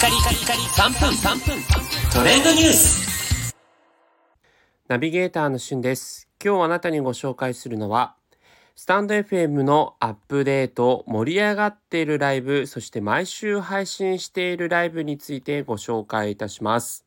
カリカリカリ3分3分トレンドニュースナビゲーターのしゅんです。今日あなたにご紹介するのは、スタンド FM のアップデート、盛り上がっているライブ、そして毎週配信しているライブについてご紹介いたします。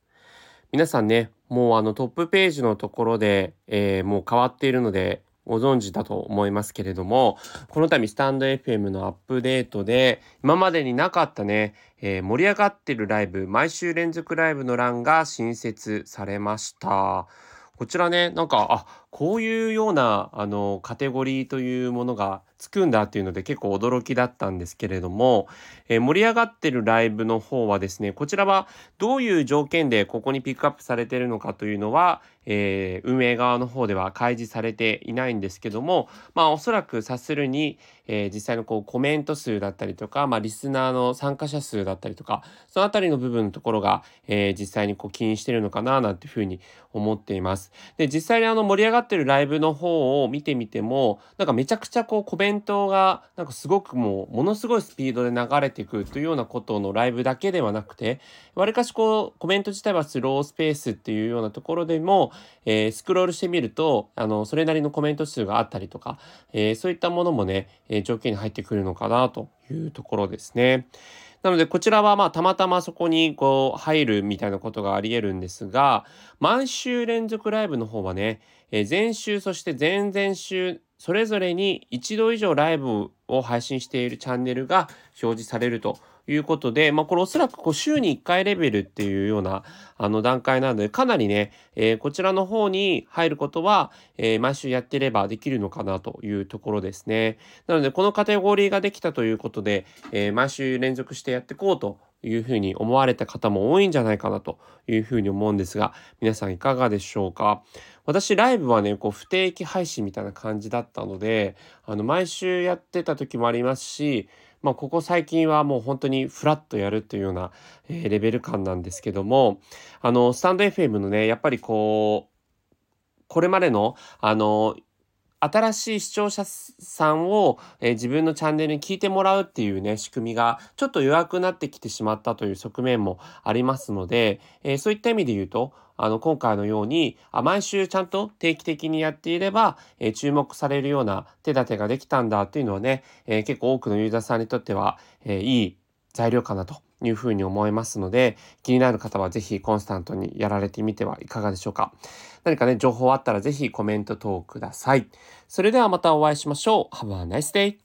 皆さんね、もうあのトップページのところで、えーもう変わっているので、ご存知だと思いますけれども、この度スタンド FM のアップデートで、今までになかったね、えー盛り上がってるライブ、毎週連続ライブの欄が新設されました。こちらね、なんか、あ、こういうような、あの、カテゴリーというものがつくんだっていうので結構驚きだったんですけれども、えー盛り上がってるライブの方はですね、こちらはどういう条件でここにピックアップされてるのかというのは、えー運営側の方では開示されていないんですけども、まあおそらく察するに、えー実際のこうコメント数だったりとか、まあリスナーの参加者数だったりとか、そのあたりの部分のところが、え実際にこう起因してるのかななんていうふうに思っています。で、実際にあの盛り上がってるライブの方を見てみても、なんかめちゃくちゃこうコメントが、なんかすごくもうものすごいスピードで流れていくというようなことのライブだけではなくて、わりかしこうコメント自体はスロースペースっていうようなところでも、えースクロールしてみると、あの、それなりのコメント数があったりとか、えーそういったものもね、え条件に入ってくるのかなというところですね。なので、こちらはまあ、たまたまそこにこう、入るみたいなことがあり得るんですが、毎週連続ライブの方はね、えー前週、そして前々週、それぞれに一度以上ライブを配信しているチャンネルが表示されるということで、まあ、これおそらくこう週に1回レベルっていうようなあの段階なので、かなりね、えーこちらの方に入ることは、えー毎週やってればできるのかなというところですね。なので、このカテゴリーができたということで、えー毎週連続してやっていこうというふうに思われた方も多いんじゃないかなというふうに思うんですが、皆さんいかがでしょうか？私ライブはね、こう不定期配信みたいな感じだったので、あの毎週やってた時もありますし、まあここ最近はもう本当にフラッとやるっていうような、えレベル感なんですけども、あのスタンド FM のね、やっぱりこう、これまでの、あの、新しい視聴者さんを、えー自分のチャンネルに聞いてもらうっていうね、仕組みがちょっと弱くなってきてしまったという側面もありますので、えーそういった意味で言うと、あの、今回のように、あ毎週ちゃんと定期的にやっていれば、えー注目されるような手立てができたんだっていうのはね、え結構多くのユーザーさんにとっては、えいい材料かなというふうに思いますので、気になる方はぜひコンスタントにやられてみてはいかがでしょうか。何かね、情報あったらぜひコメント等ください。それではまたお会いしましょう。Have a nice day!